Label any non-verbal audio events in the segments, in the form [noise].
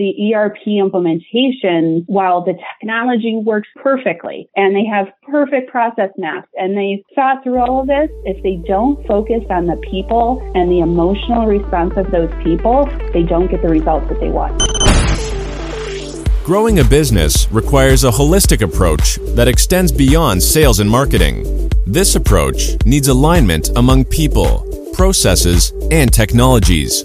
the ERP implementation, while the technology works perfectly and they have perfect process maps and they thought through all of this, if they don't focus on the people and the emotional response of those people, they don't get the results that they want. Growing a business requires a holistic approach that extends beyond sales and marketing. This approach needs alignment among people, processes, and technologies.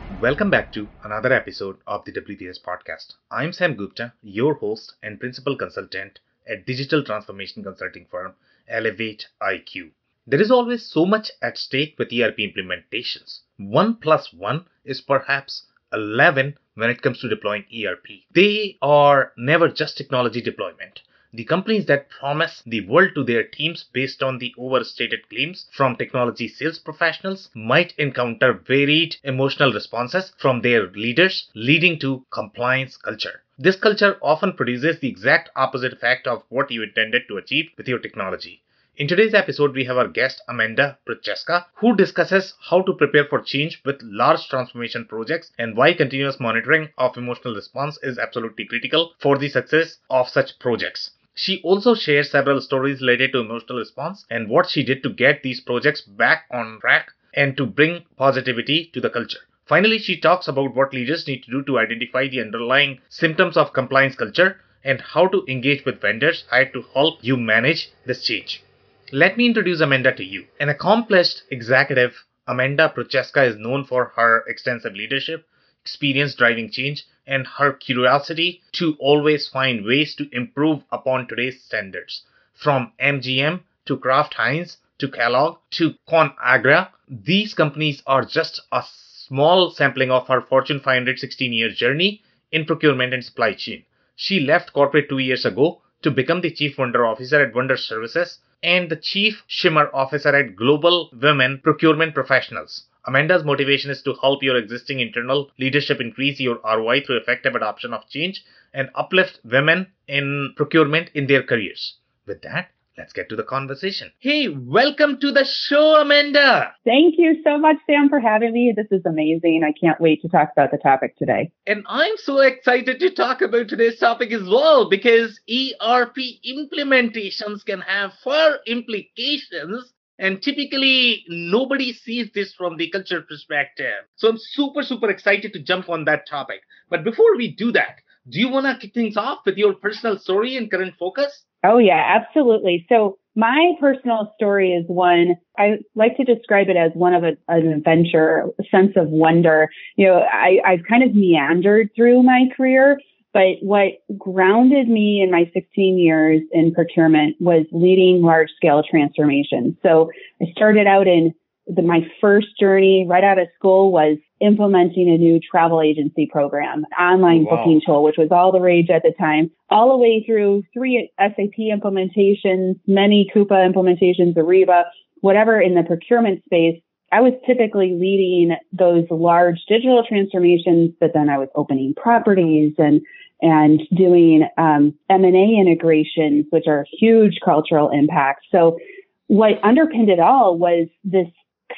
welcome back to another episode of the WBS podcast. I'm Sam Gupta, your host and principal consultant at digital transformation consulting firm Elevate IQ. There is always so much at stake with ERP implementations. 1 plus 1 is perhaps 11 when it comes to deploying ERP. They are never just technology deployment. The companies that promise the world to their teams based on the overstated claims from technology sales professionals might encounter varied emotional responses from their leaders, leading to compliance culture. This culture often produces the exact opposite effect of what you intended to achieve with your technology. In today's episode, we have our guest Amanda Prochaska, who discusses how to prepare for change with large transformation projects and why continuous monitoring of emotional response is absolutely critical for the success of such projects. She also shares several stories related to emotional response and what she did to get these projects back on track and to bring positivity to the culture. Finally, she talks about what leaders need to do to identify the underlying symptoms of compliance culture and how to engage with vendors hired to help you manage this change. Let me introduce Amanda to you. An accomplished executive, Amanda Prochaska is known for her extensive leadership, experience driving change, and her curiosity to always find ways to improve upon today's standards. From MGM to Kraft Heinz to Kellogg to ConAgra, these companies are just a small sampling of her Fortune 500 16 year journey in procurement and supply chain. She left corporate two years ago to become the Chief Wonder Officer at Wonder Services and the Chief Shimmer Officer at Global Women Procurement Professionals. Amanda's motivation is to help your existing internal leadership increase your ROI through effective adoption of change and uplift women in procurement in their careers. With that, let's get to the conversation. Hey, welcome to the show, Amanda. Thank you so much, Sam, for having me. This is amazing. I can't wait to talk about the topic today. And I'm so excited to talk about today's topic as well because ERP implementations can have far implications and typically, nobody sees this from the culture perspective. So I'm super, super excited to jump on that topic. But before we do that, do you want to kick things off with your personal story and current focus? Oh, yeah, absolutely. So my personal story is one, I like to describe it as one of a, an adventure, a sense of wonder. You know, I, I've kind of meandered through my career but what grounded me in my 16 years in procurement was leading large scale transformation. So I started out in the, my first journey right out of school was implementing a new travel agency program, online oh, wow. booking tool, which was all the rage at the time, all the way through three SAP implementations, many Coupa implementations, Ariba, whatever in the procurement space. I was typically leading those large digital transformations, but then I was opening properties and and doing um, M&A integrations, which are huge cultural impacts. So what underpinned it all was this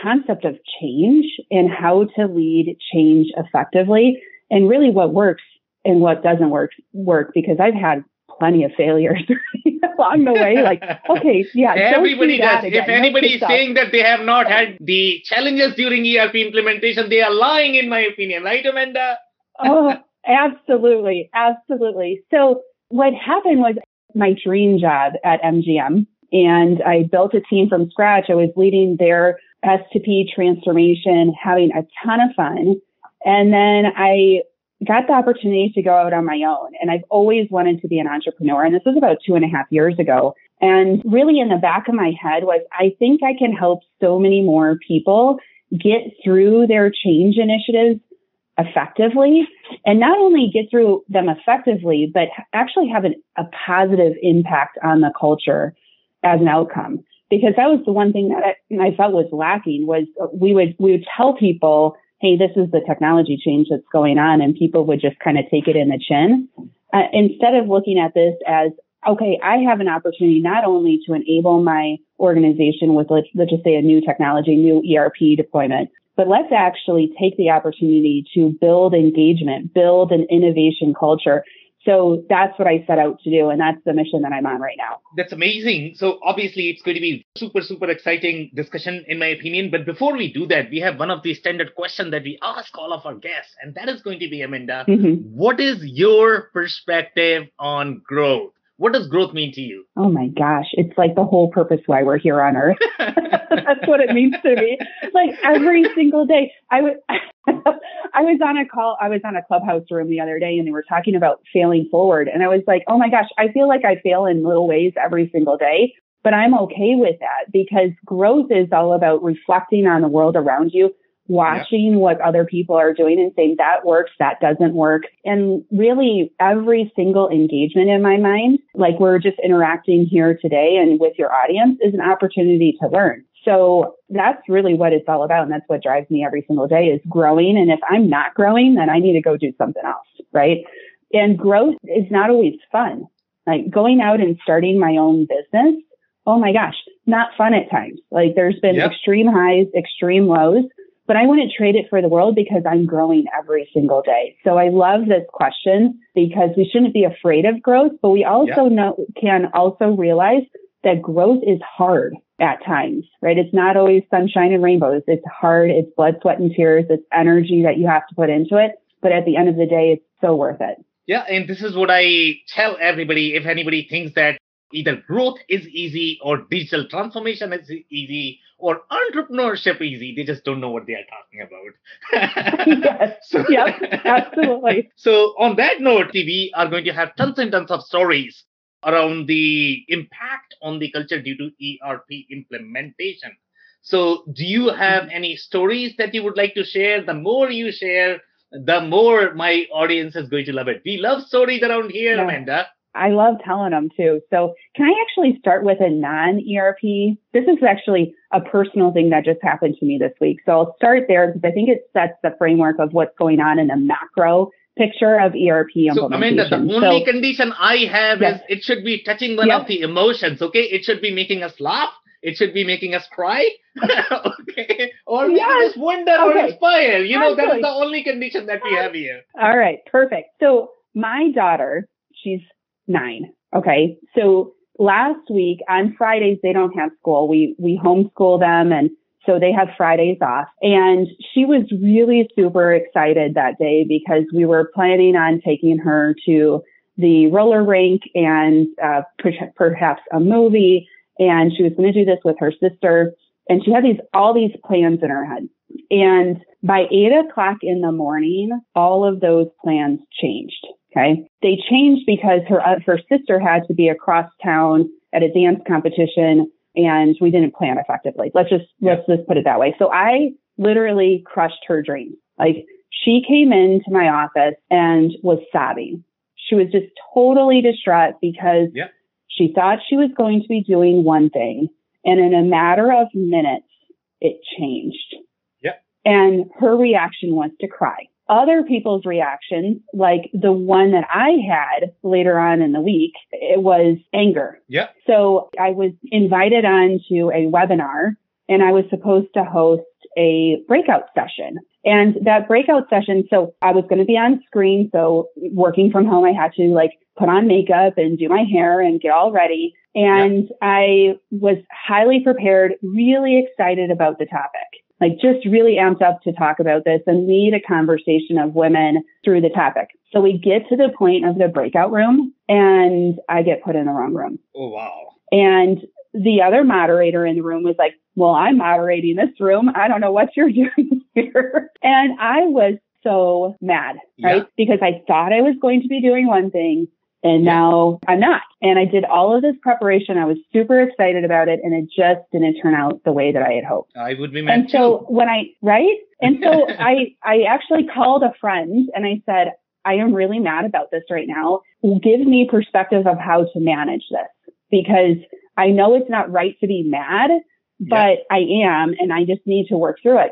concept of change and how to lead change effectively and really what works and what doesn't work work because I've had plenty of failures [laughs] along the way. Like, okay, yeah, everybody does. If anybody is saying that they have not had the challenges during ERP implementation, they are lying, in my opinion, right, Amanda? [laughs] oh, Absolutely. Absolutely. So what happened was my dream job at MGM and I built a team from scratch. I was leading their S2P transformation, having a ton of fun. And then I got the opportunity to go out on my own. And I've always wanted to be an entrepreneur. And this was about two and a half years ago. And really in the back of my head was, I think I can help so many more people get through their change initiatives effectively and not only get through them effectively, but actually have an, a positive impact on the culture as an outcome. Because that was the one thing that I, I felt was lacking was uh, we would, we would tell people, Hey, this is the technology change that's going on. And people would just kind of take it in the chin. Uh, instead of looking at this as, okay, I have an opportunity not only to enable my organization with, let's, let's just say a new technology, new ERP deployment, but let's actually take the opportunity to build engagement, build an innovation culture. So that's what I set out to do. And that's the mission that I'm on right now. That's amazing. So obviously it's going to be super, super exciting discussion in my opinion. But before we do that, we have one of the standard questions that we ask all of our guests. And that is going to be Amanda. Mm-hmm. What is your perspective on growth? What does growth mean to you? Oh my gosh, it's like the whole purpose why we're here on earth. [laughs] That's what it means to me. Like every single day, I was [laughs] I was on a call, I was on a clubhouse room the other day and they were talking about failing forward and I was like, "Oh my gosh, I feel like I fail in little ways every single day." But I'm okay with that because growth is all about reflecting on the world around you watching yeah. what other people are doing and saying that works, that doesn't work. And really every single engagement in my mind, like we're just interacting here today and with your audience is an opportunity to learn. So that's really what it's all about. And that's what drives me every single day is growing. And if I'm not growing, then I need to go do something else. Right. And growth is not always fun. Like going out and starting my own business. Oh my gosh, not fun at times. Like there's been yep. extreme highs, extreme lows but I wouldn't trade it for the world because I'm growing every single day. So I love this question because we shouldn't be afraid of growth, but we also yeah. know, can also realize that growth is hard at times, right? It's not always sunshine and rainbows. It's hard. It's blood, sweat, and tears. It's energy that you have to put into it. But at the end of the day, it's so worth it. Yeah. And this is what I tell everybody. If anybody thinks that either growth is easy or digital transformation is easy or entrepreneurship easy. They just don't know what they are talking about. [laughs] yes. [laughs] So, yep, absolutely. [laughs] So on that note, we are going to have tons and tons of stories around the impact on the culture due to ERP implementation. So do you have any stories that you would like to share? The more you share, the more my audience is going to love it. We love stories around here, yeah. Amanda. I love telling them too. So can I actually start with a non-ERP? This is actually a personal thing that just happened to me this week. So I'll start there because I think it sets the framework of what's going on in the macro picture of ERP implementation. So Amanda, the only so, condition I have yes. is it should be touching one yep. of the emotions. Okay. It should be making us laugh. It should be making us cry. [laughs] okay. Or yes. just wonder okay. or inspire. You know, that's the only condition that we have here. All right. Perfect. So my daughter, she's nine. Okay. So last week on Fridays, they don't have school. We, we homeschool them and so they have Fridays off. And she was really super excited that day because we were planning on taking her to the roller rink and uh, perhaps a movie. And she was going to do this with her sister. And she had these all these plans in her head. And by eight o'clock in the morning, all of those plans changed. Okay. They changed because her, uh, her sister had to be across town at a dance competition and we didn't plan effectively. Let's just, yeah. let's just put it that way. So I literally crushed her dreams. Like she came into my office and was sobbing. She was just totally distraught because yeah. she thought she was going to be doing one thing and in a matter of minutes, it changed. Yeah. And her reaction was to cry other people's reactions, like the one that I had later on in the week, it was anger. Yeah. So I was invited on to a webinar and I was supposed to host a breakout session. And that breakout session, so I was going to be on screen. So working from home, I had to like put on makeup and do my hair and get all ready. And yeah. I was highly prepared, really excited about the topic like just really amped up to talk about this and lead a conversation of women through the topic. So we get to the point of the breakout room and I get put in the wrong room. Oh, wow. And the other moderator in the room was like, well, I'm moderating this room. I don't know what you're [laughs] doing here. And I was so mad, right? Yeah. Because I thought I was going to be doing one thing And now I'm not. And I did all of this preparation. I was super excited about it and it just didn't turn out the way that I had hoped. I would be mad And so when I, right? And so [laughs] I, I actually called a friend and I said, I am really mad about this right now. Give me perspective of how to manage this because I know it's not right to be mad, but yeah. I am and I just need to work through it.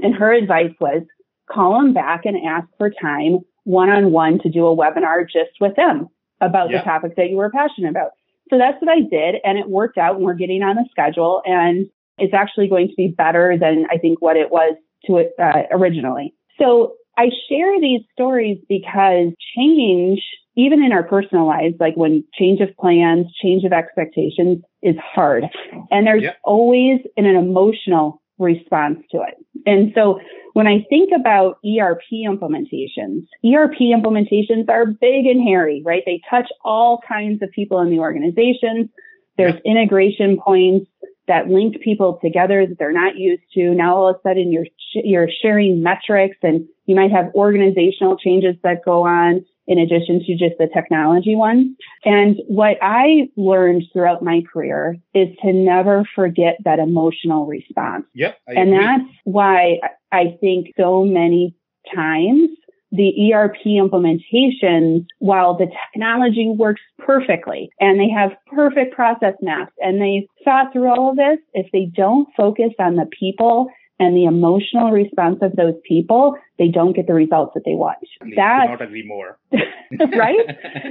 And her advice was call him back and ask for time one on one to do a webinar just with them about yeah. the topic that you were passionate about. So that's what I did and it worked out and we're getting on the schedule and it's actually going to be better than I think what it was to it uh, originally. So I share these stories because change, even in our personal lives, like when change of plans, change of expectations is hard. And there's yep. always an, an emotional response to it. And so when I think about ERP implementations, ERP implementations are big and hairy, right? They touch all kinds of people in the organizations. There's integration points that link people together that they're not used to. Now all of a sudden you're sh- you're sharing metrics and you might have organizational changes that go on in addition to just the technology ones. And what I learned throughout my career is to never forget that emotional response. Yep. I and agree. that's why I think so many times the ERP implementations, while the technology works perfectly and they have perfect process maps and they thought through all of this, if they don't focus on the people and the emotional response of those people, they don't get the results that they want. That not agree more. [laughs] [laughs] right?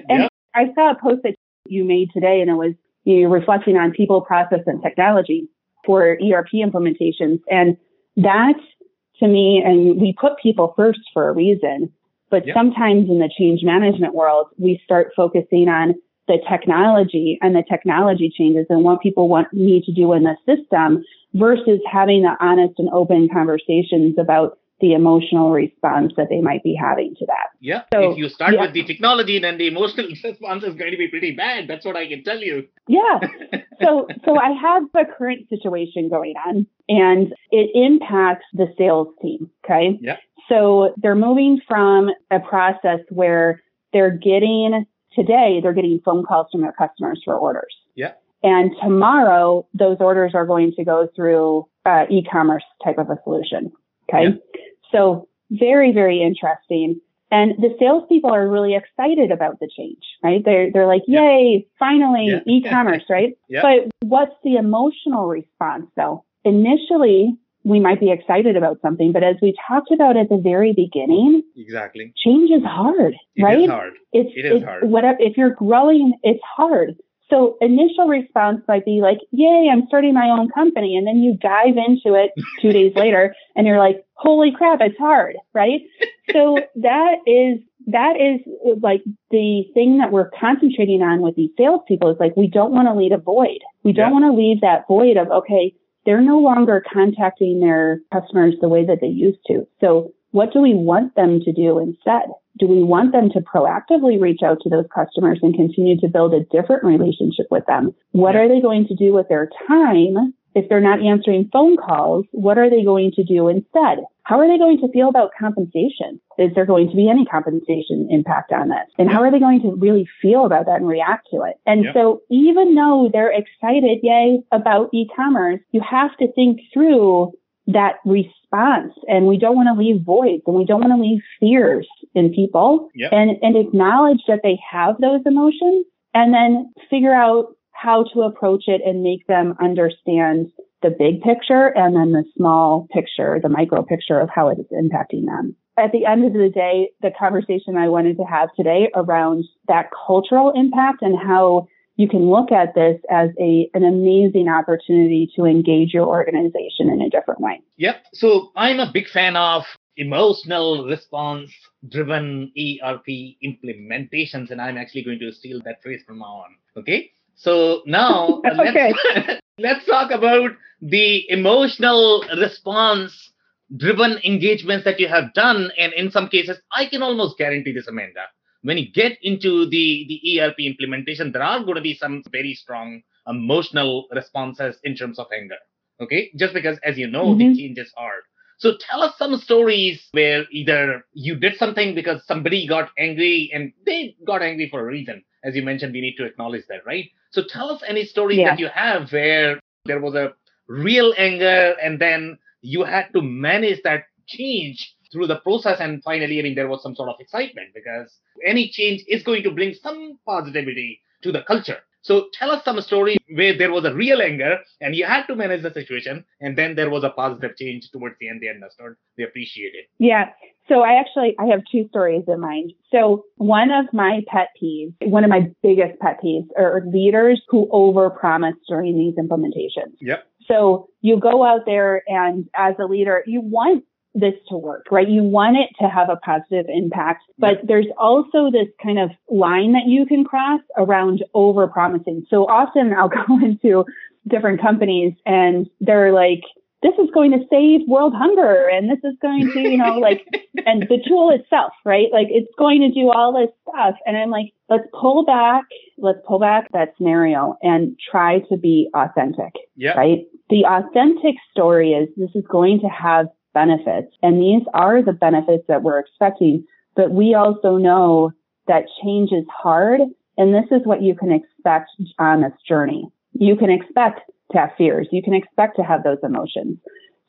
And yep. I saw a post that you made today and it was you know, reflecting on people, process, and technology for ERP implementations. And that to me, and we put people first for a reason, but yep. sometimes in the change management world, we start focusing on the technology and the technology changes and what people want me to do in the system versus having the honest and open conversations about the emotional response that they might be having to that. Yeah. So, if you start yeah. with the technology, then the emotional [laughs] response is going to be pretty bad. That's what I can tell you. Yeah. [laughs] so so I have a current situation going on and it impacts the sales team. Okay. Yeah. So they're moving from a process where they're getting today, they're getting phone calls from their customers for orders. Yeah. And tomorrow, those orders are going to go through uh, e-commerce type of a solution. Okay. Yeah. So very, very interesting. And the salespeople are really excited about the change, right? They're, they're like, yay, finally yeah. e-commerce, right? [laughs] yeah. But what's the emotional response though? Initially, we might be excited about something, but as we talked about at the very beginning, exactly, change is hard, right? It is hard. It's, it is it's, hard. Whatever, if you're growing, it's hard. So initial response might be like, yay, I'm starting my own company. And then you dive into it [laughs] two days later and you're like, holy crap, it's hard, right? so [laughs] that is, that is like the thing that we're concentrating on with these salespeople is like, we don't want to leave a void. We don't yeah. want to leave that void of, okay, they're no longer contacting their customers the way that they used to. So what do we want them to do instead? Do we want them to proactively reach out to those customers and continue to build a different relationship with them? What are they going to do with their time if they're not answering phone calls? What are they going to do instead? How are they going to feel about compensation? Is there going to be any compensation impact on this? And how are they going to really feel about that and react to it? And yep. so even though they're excited, yay, about e-commerce, you have to think through that response and we don't want to leave voids and we don't want to leave fears in people yep. and, and acknowledge that they have those emotions and then figure out how to approach it and make them understand the big picture and then the small picture, the micro picture of how it is impacting them. At the end of the day, the conversation I wanted to have today around that cultural impact and how you can look at this as a an amazing opportunity to engage your organization in a different way. Yep. So I'm a big fan of emotional response driven ERP implementations, and I'm actually going to steal that phrase from now on. Okay. So now [laughs] okay. let's, [laughs] let's talk about the emotional response driven engagements that you have done. And in some cases, I can almost guarantee this, Amanda when you get into the, the ERP implementation, there are going to be some very strong emotional responses in terms of anger. Okay. Just because, as you know, mm-hmm. the change is hard. So tell us some stories where either you did something because somebody got angry and they got angry for a reason. As you mentioned, we need to acknowledge that, right? So tell us any stories Yeah. that you have where there was a real anger and then you had to manage that change through the process and finally i mean there was some sort of excitement because any change is going to bring some positivity to the culture so tell us some story where there was a real anger and you had to manage the situation and then there was a positive change towards the end they understood they appreciated Yeah. So I actually I have two stories in mind. So one of my pet peeves, one of my biggest pet peeves are leaders who overpromise during these implementations. yep So you go out there and as a leader, you want this to work, right? You want it to have a positive impact, but there's also this kind of line that you can cross around over promising. So often I'll [laughs] go into different companies and they're like, this is going to save world hunger and this is going to, you know, like, [laughs] and the tool itself, right? Like it's going to do all this stuff. And I'm like, let's pull back, let's pull back that scenario and try to be authentic yep right? The authentic story is this is going to have benefits and these are the benefits that we're expecting. But we also know that change is hard and this is what you can expect on this journey. You can expect to have fears. You can expect to have those emotions.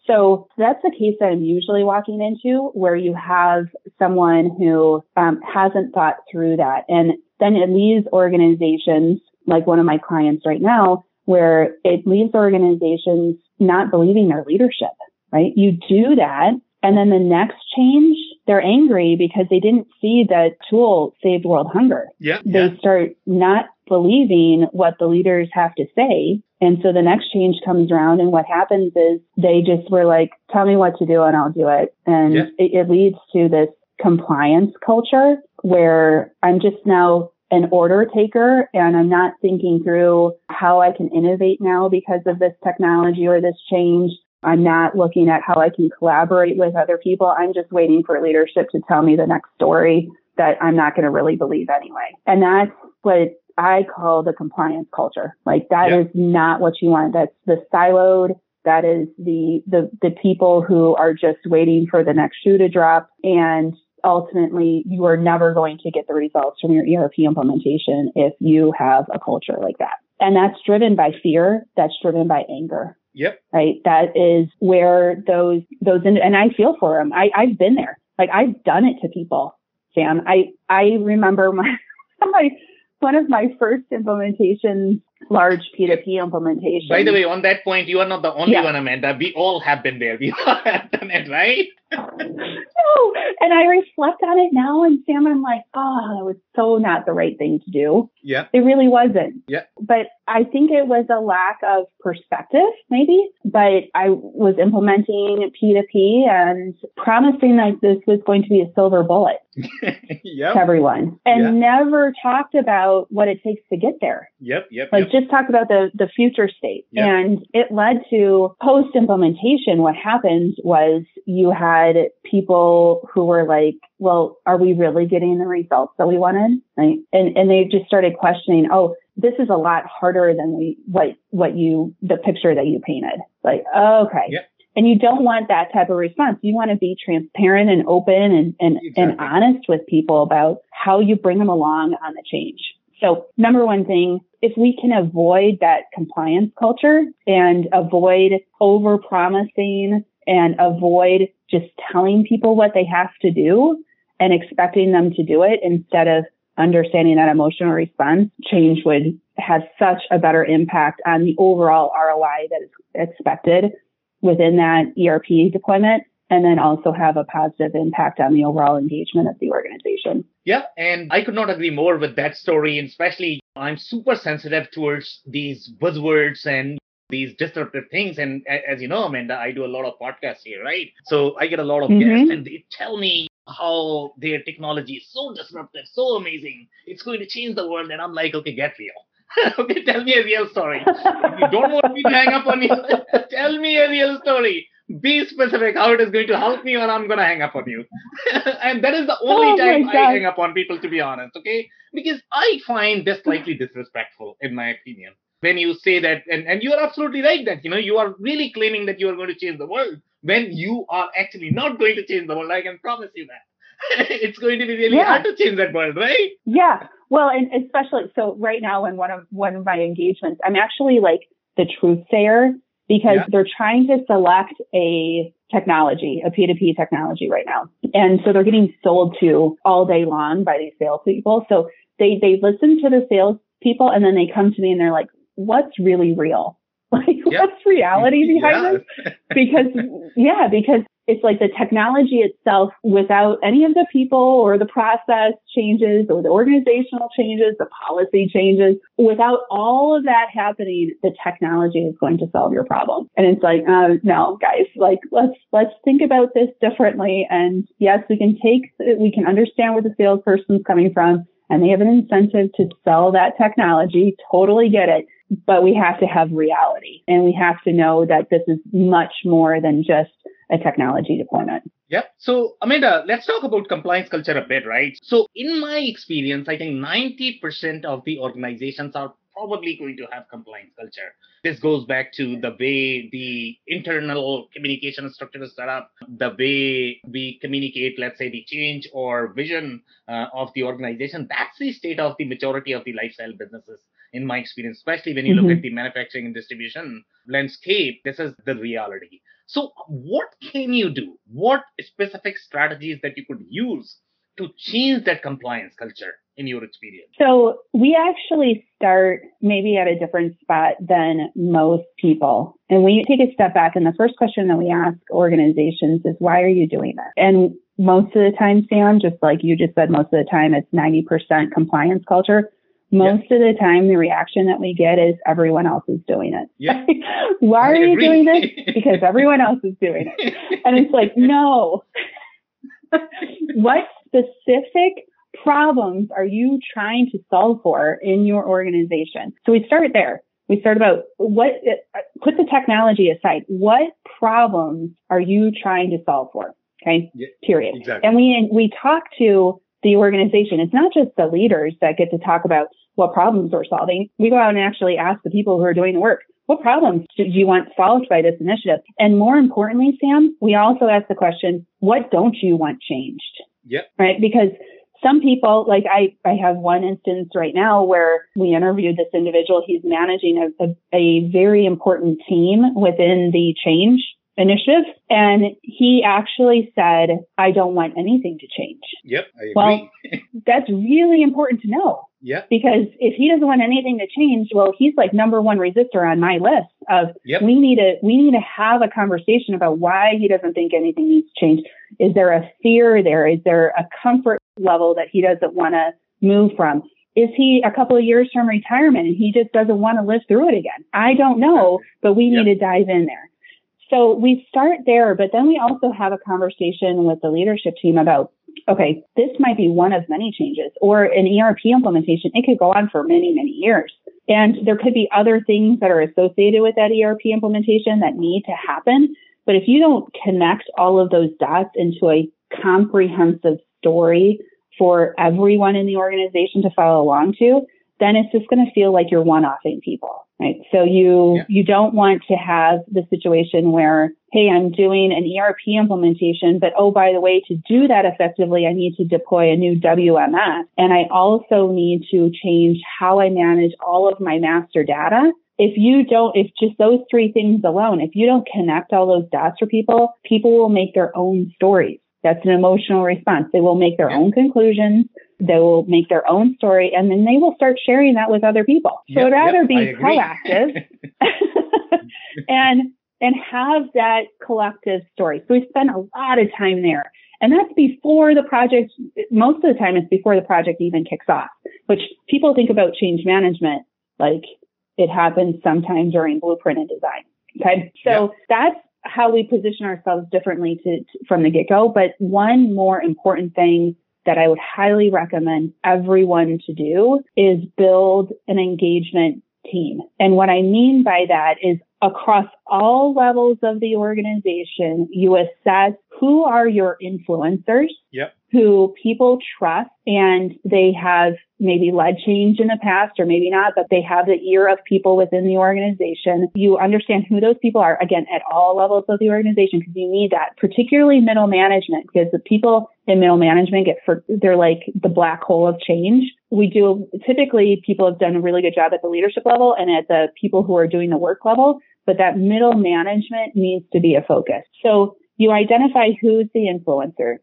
So that's the case that I'm usually walking into where you have someone who um, hasn't thought through that. And then it leaves organizations like one of my clients right now where it leaves organizations not believing their leadership, right? You do that. And then the next change, they're angry because they didn't see that tool saved world hunger. yeah They start not believing what the leaders have to say. And so the next change comes around and what happens is they just were like, tell me what to do and I'll do it. And Yeah. it, it leads to this compliance culture where I'm just now an order taker and I'm not thinking through how I can innovate now because of this technology or this change. I'm not looking at how I can collaborate with other people. I'm just waiting for leadership to tell me the next story that I'm not going to really believe anyway. And that's what I call the compliance culture. Like that is not what you want. That's the siloed. That is the, the, the people who are just waiting for the next shoe to drop. And ultimately you are never going to get the results from your ERP implementation if you have a culture like that. And that's driven by fear. That's driven by anger yep right? That is where those those and I feel for them. I I've been there. Like I've done it to people, Sam. I I remember my [laughs] my one of my first implementations, large P2P implementation. by the way on that point you are not the only Yeah. one amanda we all have been there we [laughs] all have done it right no, and I reflect on it now, and Sam, I'm like, oh, that was so not the right thing to do. yeah It really wasn't. Yeah. But I think it was a lack of perspective, maybe. But I was implementing P2P and promising that this was going to be a silver bullet [laughs] yep to everyone and Yeah. never talked about what it takes to get there. yep yep Like yep. Just talked about the, the future state. Yeah. And it led to post implementation. What happened was you had people who were like, well, are we really getting the results that we wanted? Right. And, and they just started questioning, oh, this is a lot harder than we, what, what you, the picture that you painted. Like, okay. Yeah. And you don't want that type of response. You want to be transparent and open and, and, and honest with people about how you bring them along on the change. So number one thing, if we can avoid that compliance culture and avoid over promising and avoid just telling people what they have to do and expecting them to do it instead of understanding that emotional response, change would have such a better impact on the overall ROI that is expected within that ERP deployment and then also have a positive impact on the overall engagement of the organization. Yeah, and I could not agree more with that story, and especially I'm super sensitive towards these buzzwords and these disruptive things. And as you know, Amanda, I do a lot of podcasts here, right? So I get a lot of Mhm. guests, and they tell me how their technology is so disruptive, so amazing, it's going to change the world. And I'm like, okay, get real. [laughs] okay, tell me a real story. if you don't want me to hang up on you, [laughs] tell me a real story. Be specific how it is going to help me, or I'm going to hang up on you. [laughs] and that is the only Oh time I hang up on people, to be honest, okay? Because I find this slightly disrespectful, in my opinion. When you say that, and, and you are absolutely right that, you know, you are really claiming that you are going to change the world, when you are actually not going to change the world. I can promise you that. [laughs] it's going to be really Yeah. hard to change that world, right? Yeah. Well, and especially so right now in one of one of my engagements, I'm actually like the truth sayer because Yeah. they're trying to select a technology, a P2P technology right now. And so they're getting sold to all day long by these salespeople. So they they listen to the salespeople and then they come to me and they're like, what's really real? [laughs] Like Yeah. what's reality [laughs] behind yeah. this? because yeah, because it's like the technology itself without any of the people or the process changes or the organizational changes, the policy changes, without all of that happening, the technology is going to solve your problem. And it's like, uh, no, guys, like let's, let's think about this differently. And yes, we can take, we can understand where the salesperson's coming from and they have an incentive to sell that technology. Totally get it but we have to have reality and we have to know that this is much more than just a technology deployment. Yeah. So, Amanda, let's talk about compliance culture a bit, right? So, in my experience, I think 90% of the organizations are probably going to have compliance culture. This goes back to the way the internal communication structure is set up, the way we communicate, let's say, the change or vision uh, of the organization. That's the state of the majority of the lifestyle businesses, in my experience, especially when you look Mhm. at the manufacturing and distribution landscape. This is the reality. So, what can you do? What specific strategies that you could use to change that compliance culture in your experience? So we actually start maybe at a different spot than most people. And we take a step back and the first question that we ask organizations is, why are you doing this? And most of the time, Sam, just like you just said, most of the time it's 90% compliance culture. Most of the time, the reaction that we get is everyone else is doing it. Yeah. [laughs] Why I are you doing this? [laughs] Because everyone else is doing it. And it's like, no. [laughs] what specific problems are you trying to solve for in your organization? So we start there. We start about what, put the technology aside. What problems are you trying to solve for? Okay. Yeah, Period. exactly. And we, we talk to the organization. It's not just the leaders that get to talk about what problems we're solving. We go out and actually ask the people who are doing the work, what problems do you want solved by this initiative? And more importantly, Sam, we also ask the question, what don't you want changed? Yep. Right? Because some people, like I, I have one instance right now where we interviewed this individual. He's managing a, a, a very important team within the change initiative. And he actually said, I don't want anything to change. Yep, I agree. Well, [laughs] That's really important to know yep, because if he doesn't want anything to change, well, he's like number one resistor on my list of Yep. we need to we need to have a conversation about why he doesn't think anything needs to change. Is there a fear there? Is there a comfort level that he doesn't want to move from? Is he a couple of years from retirement and he just doesn't want to live through it again? I don't know, but we need Yep. to dive in there. So we start there, but then we also have a conversation with the leadership team about okay, this might be one of many changes or an ERP implementation. It could go on for many, many years. And there could be other things that are associated with that ERP implementation that need to happen. But if you don't connect all of those dots into a comprehensive story for everyone in the organization to follow along to, then it's just going to feel like you're one-offing people, right? So you, Yeah. you don't want to have the situation where, hey, I'm doing an ERP implementation, but oh, by the way, to do that effectively, I need to deploy a new WMS. And I also need to change how I manage all of my master data. If you don't, if just those three things alone, if you don't connect all those dots for people, people will make their own stories. That's an emotional response. They will make their own conclusions. They will make their own story and then they will start sharing that with other people. So Yep, I'd rather yep, be proactive [laughs] and and have that collective story. So we spend a lot of time there. And that's before the project most of the time it's before the project even kicks off, which people think about change management like it happens sometime during blueprint and design. Okay. So that's how we position ourselves differently to, to from the get-go. But one more important thing that I would highly recommend everyone to do is build an engagement team. And what I mean by that is across all levels of the organization, you assess who are your influencers. Yep. who people trust and they have maybe led change in the past or maybe not, but they have the ear of people within the organization. You understand who those people are, again, at all levels of the organization, because you need that, particularly middle management, because the people in middle management get for, they're like the black hole of change. We do typically people have done a really good job at the leadership level and at the people who are doing the work level, but that middle management needs to be a focus. So you identify who's the influencer,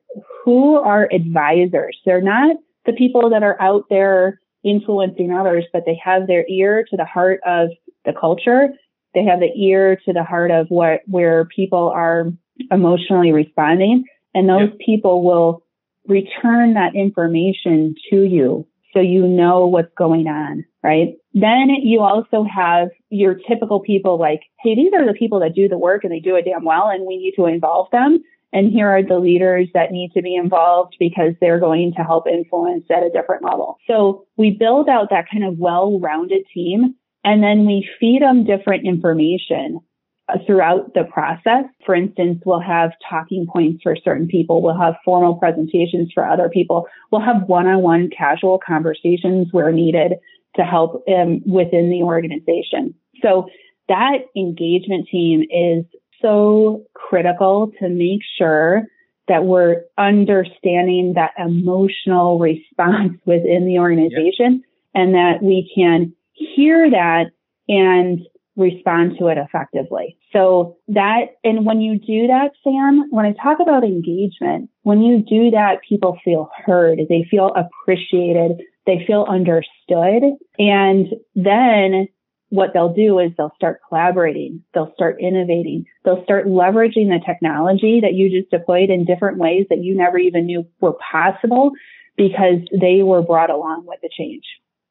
who are advisors. They're not the people that are out there influencing others, but they have their ear to the heart of the culture. They have the ear to the heart of what, where people are emotionally responding. And those yep. people will return that information to you so you know what's going on, right? Then you also have your typical people like, hey, these are the people that do the work and they do it damn well and we need to involve them. And here are the leaders that need to be involved because they're going to help influence at a different level. So we build out that kind of well-rounded team and then we feed them different information uh, throughout the process. For instance, we'll have talking points for certain people. We'll have formal presentations for other people. We'll have one-on-one casual conversations where needed to help um, within the organization. So that engagement team is so critical to make sure that we're understanding that emotional response [laughs] within the organization yep. and that we can hear that and respond to it effectively. So that, and when you do that, Sam, when I talk about engagement, when you do that, people feel heard, they feel appreciated, they feel understood. And then what they'll do is they'll start collaborating, they'll start innovating, they'll start leveraging the technology that you just deployed in different ways that you never even knew were possible because they were brought along with the change.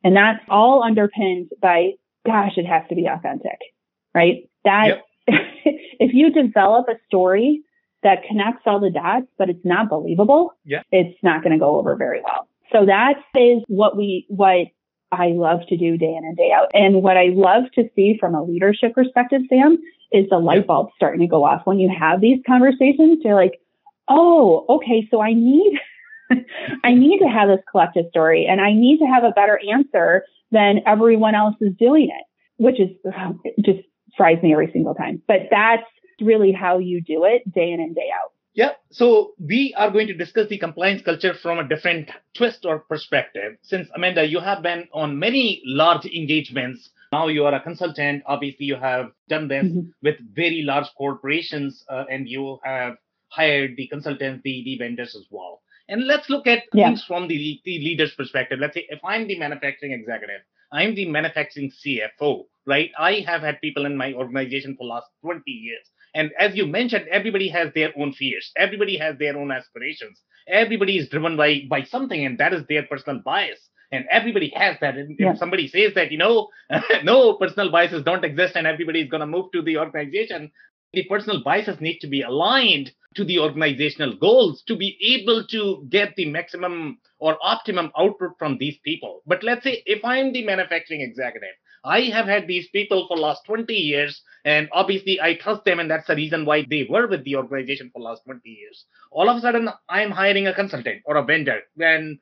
And that's all underpinned by, gosh, it has to be authentic, right? That yep. [laughs] if you develop a story that connects all the dots, but it's not believable, yeah. it's not going to go over very well. So that is what we, what I love to do day in and day out. And what I love to see from a leadership perspective, Sam, is the light bulb starting to go off when you have these conversations. You're like, oh, okay, so I need, [laughs] I need to have this collective story and I need to have a better answer than everyone else is doing it, which is um, it just fries me every single time. But that's really how you do it day in and day out. Yeah, so we are going to discuss the compliance culture from a different twist or perspective. Since Amanda, you have been on many large engagements. Now you are a consultant. Obviously, you have done this mm-hmm. with very large corporations, uh, and you have hired the consultants, the, the vendors as well. And let's look at yeah. things from the, the leader's perspective. Let's say if I'm the manufacturing executive, I'm the manufacturing CFO, right? I have had people in my organization for last 20 years. And as you mentioned, everybody has their own fears. Everybody has their own aspirations. Everybody is driven by by something, and that is their personal bias. And everybody has that. And yeah. if somebody says that, you know, [laughs] no personal biases don't exist and everybody is going to move to the organization, the personal biases need to be aligned to the organizational goals to be able to get the maximum or optimum output from these people. But let's say if I'm the manufacturing executive I have had these people for last 20 years, and obviously I trust them, and that's the reason why they were with the organization for last 20 years. All of a sudden, I'm hiring a consultant or a vendor, when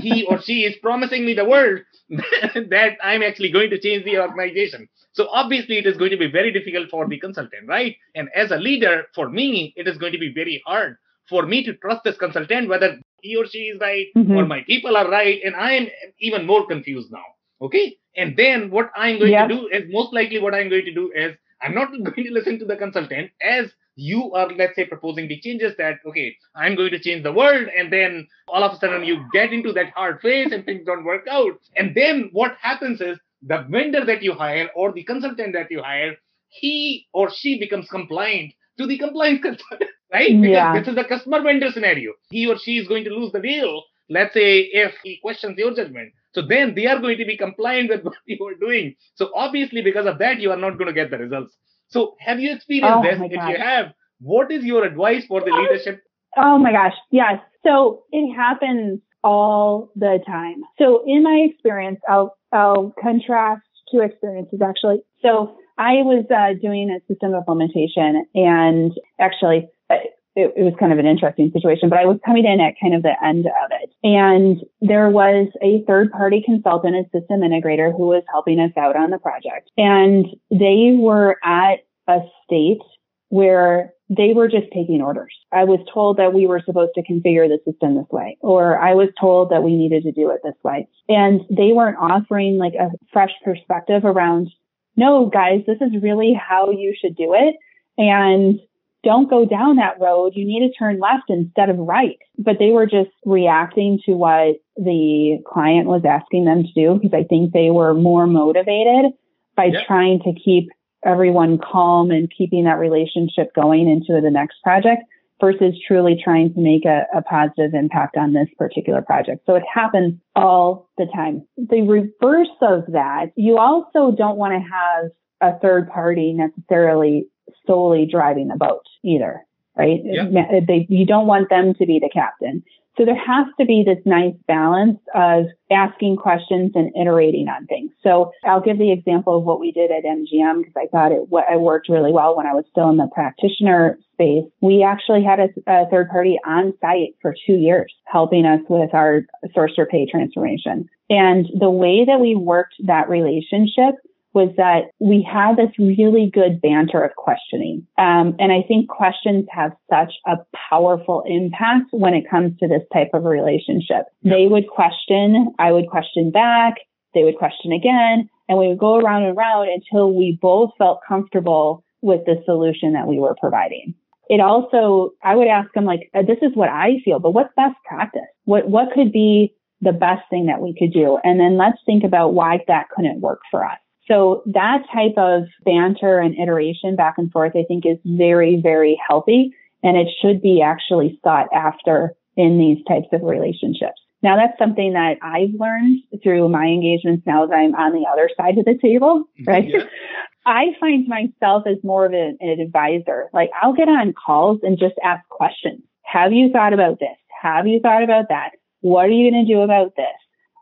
he or she is promising me the world [laughs] that I'm actually going to change the organization. So obviously, it is going to be very difficult for the consultant, right? And as a leader, for me, it is going to be very hard for me to trust this consultant whether he or she is right mm-hmm. or my people are right, and I am even more confused now. Okay. And then what I'm going to do is most likely what I'm going to do is I'm not [laughs] going to listen to the consultant as you are, let's say, proposing the changes that, okay, I'm going to change the world. And then all of a sudden you get into that hard phase and things don't work out. And then what happens is the vendor that you hire or the consultant that you hire, he or she becomes compliant to the compliance consultant, [laughs] right? Because yeah. this is the customer vendor scenario. He or she is going to lose the deal. Let's say if he questions your judgment so then they are going to be compliant with [laughs] what you are doing. So obviously, because of that, you are not going to get the results. So have you experienced oh this? If you have, what is your advice for the leadership? Oh my gosh. Yes. So it happens all the time. So in my experience, I'll, I'll contrast two experiences actually. So I was uh, doing a system implementation and actually uh, it, it was kind of an interesting situation, but I was coming in at kind of the end of it. And there was a third party consultant and system integrator who was helping us out on the project. And they were at a state where they were just taking orders. I was told that we were supposed to configure the system this way, or I was told that we needed to do it this way. And they weren't offering like a fresh perspective around, no, guys, this is really how you should do it. And don't go down that road. You need to turn left instead of right. But they were just reacting to what the client was asking them to do because I think they were more motivated by yep. trying to keep everyone calm and keeping that relationship going into the next project versus truly trying to make a, a, positive impact on this particular project. So it happens all the time. The reverse of that, you also don't want to have a third party necessarily solely driving the boat either, right? Yep. They, you don't want them to be the captain. So there has to be this nice balance of asking questions and iterating on things. So I'll give the example of what we did at MGM because I thought it, it, worked really well when I was still in the practitioner space. We actually had a, a third party on site for two years helping us with our source to pay transformation. And the way that we worked that relationship was that we had this really good banter of questioning. Um, and I think questions have such a powerful impact when it comes to this type of relationship. They would question, I would question back, they would question again, and we would go around and around until we both felt comfortable with the solution that we were providing. It also, I would ask them like, uh, this is what I feel, but what's best practice? What, what could be the best thing that we could do? And then let's think about why that couldn't work for us. So that type of banter and iteration back and forth, I think is very, very healthy. And it should be actually sought after in these types of relationships. Now that's something that I've learned through my engagements now that I'm on the other side of the table, mm-hmm. right? Yeah. [laughs] I find myself as more of an, an advisor. Like I'll get on calls and just ask questions. Have you thought about this? Have you thought about that? What are you going to do about this?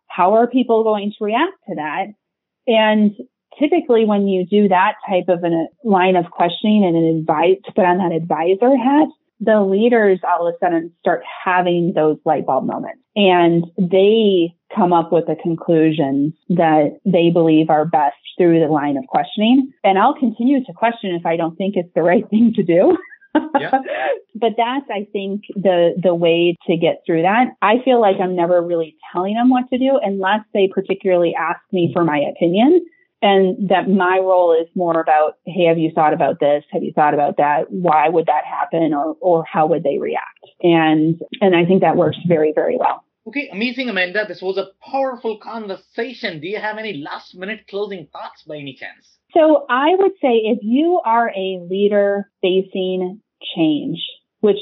How are people going to react to that? And typically when you do that type of a uh, line of questioning and an advice to put on that advisor hat, the leaders all of a sudden start having those light bulb moments and they come up with the conclusions that they believe are best through the line of questioning. And I'll continue to question if I don't think it's the right thing to do. Yeah. [laughs] but that's, I think, the the way to get through that. I feel like I'm never really telling them what to do unless they particularly ask me for my opinion and that my role is more about, hey, have you thought about this? Have you thought about that? Why would that happen? Or, or how would they react? And, and I think that works very, very well. Okay, amazing, Amanda. This was a powerful conversation. Do you have any last minute closing thoughts by any chance? So I would say if you are a leader facing change, which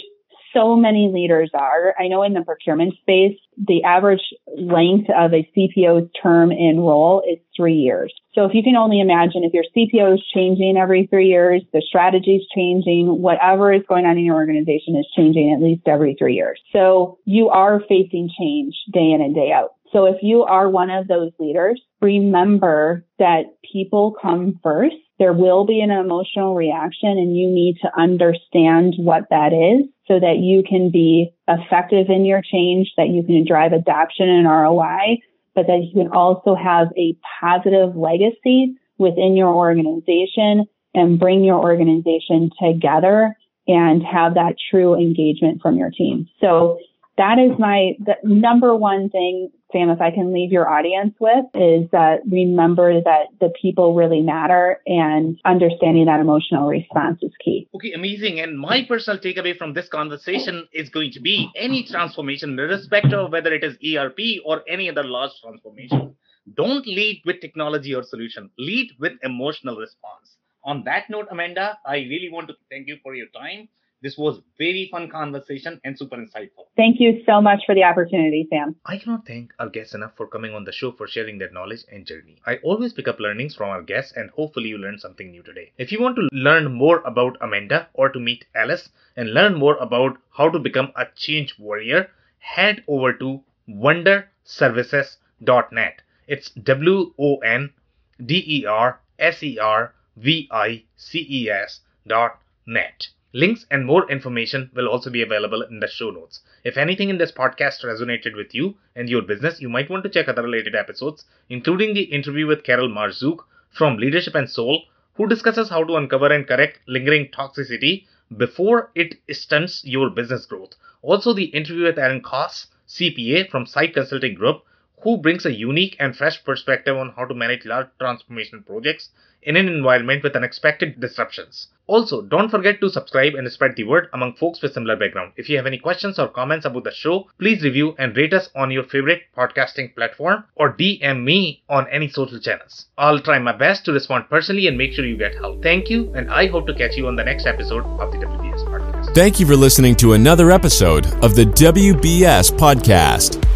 so many leaders are. I know in the procurement space, the average length of a CPO's term in role is three years. So if you can only imagine if your CPO is changing every three years, the strategy is changing, whatever is going on in your organization is changing at least every three years. So you are facing change day in and day out. So if you are one of those leaders, remember that people come first. There will be an emotional reaction and you need to understand what that is so that you can be effective in your change, that you can drive adoption and ROI, but that you can also have a positive legacy within your organization and bring your organization together and have that true engagement from your team. So that is my number one thing, Sam, if I can leave your audience with is that remember that the people really matter and understanding that emotional response is key. Okay, amazing. And my personal takeaway from this conversation is going to be any transformation, irrespective of whether it is ERP or any other large transformation. Don't lead with technology or solution. Lead with emotional response. On that note, Amanda, I really want to thank you for your time this was very fun conversation and super insightful. Thank you so much for the opportunity, Sam. I cannot thank our guests enough for coming on the show for sharing their knowledge and journey. I always pick up learnings from our guests and hopefully you learned something new today. If you want to learn more about Amanda or to meet Alice and learn more about how to become a change warrior, head over to wonderservices.net. It's W O N D E R S E R V I C E S dot net. Links and more information will also be available in the show notes. If anything in this podcast resonated with you and your business, you might want to check other related episodes, including the interview with Carol Marzouk from Leadership and Soul, who discusses how to uncover and correct lingering toxicity before it stunts your business growth. Also, the interview with Aaron Koss, CPA from Site Consulting Group, who brings a unique and fresh perspective on how to manage large transformation projects in an environment with unexpected disruptions. Also, don't forget to subscribe and spread the word among folks with similar background. If you have any questions or comments about the show, please review and rate us on your favorite podcasting platform or DM me on any social channels. I'll try my best to respond personally and make sure you get help. Thank you, and I hope to catch you on the next episode of the WBS podcast. Thank you for listening to another episode of the WBS podcast.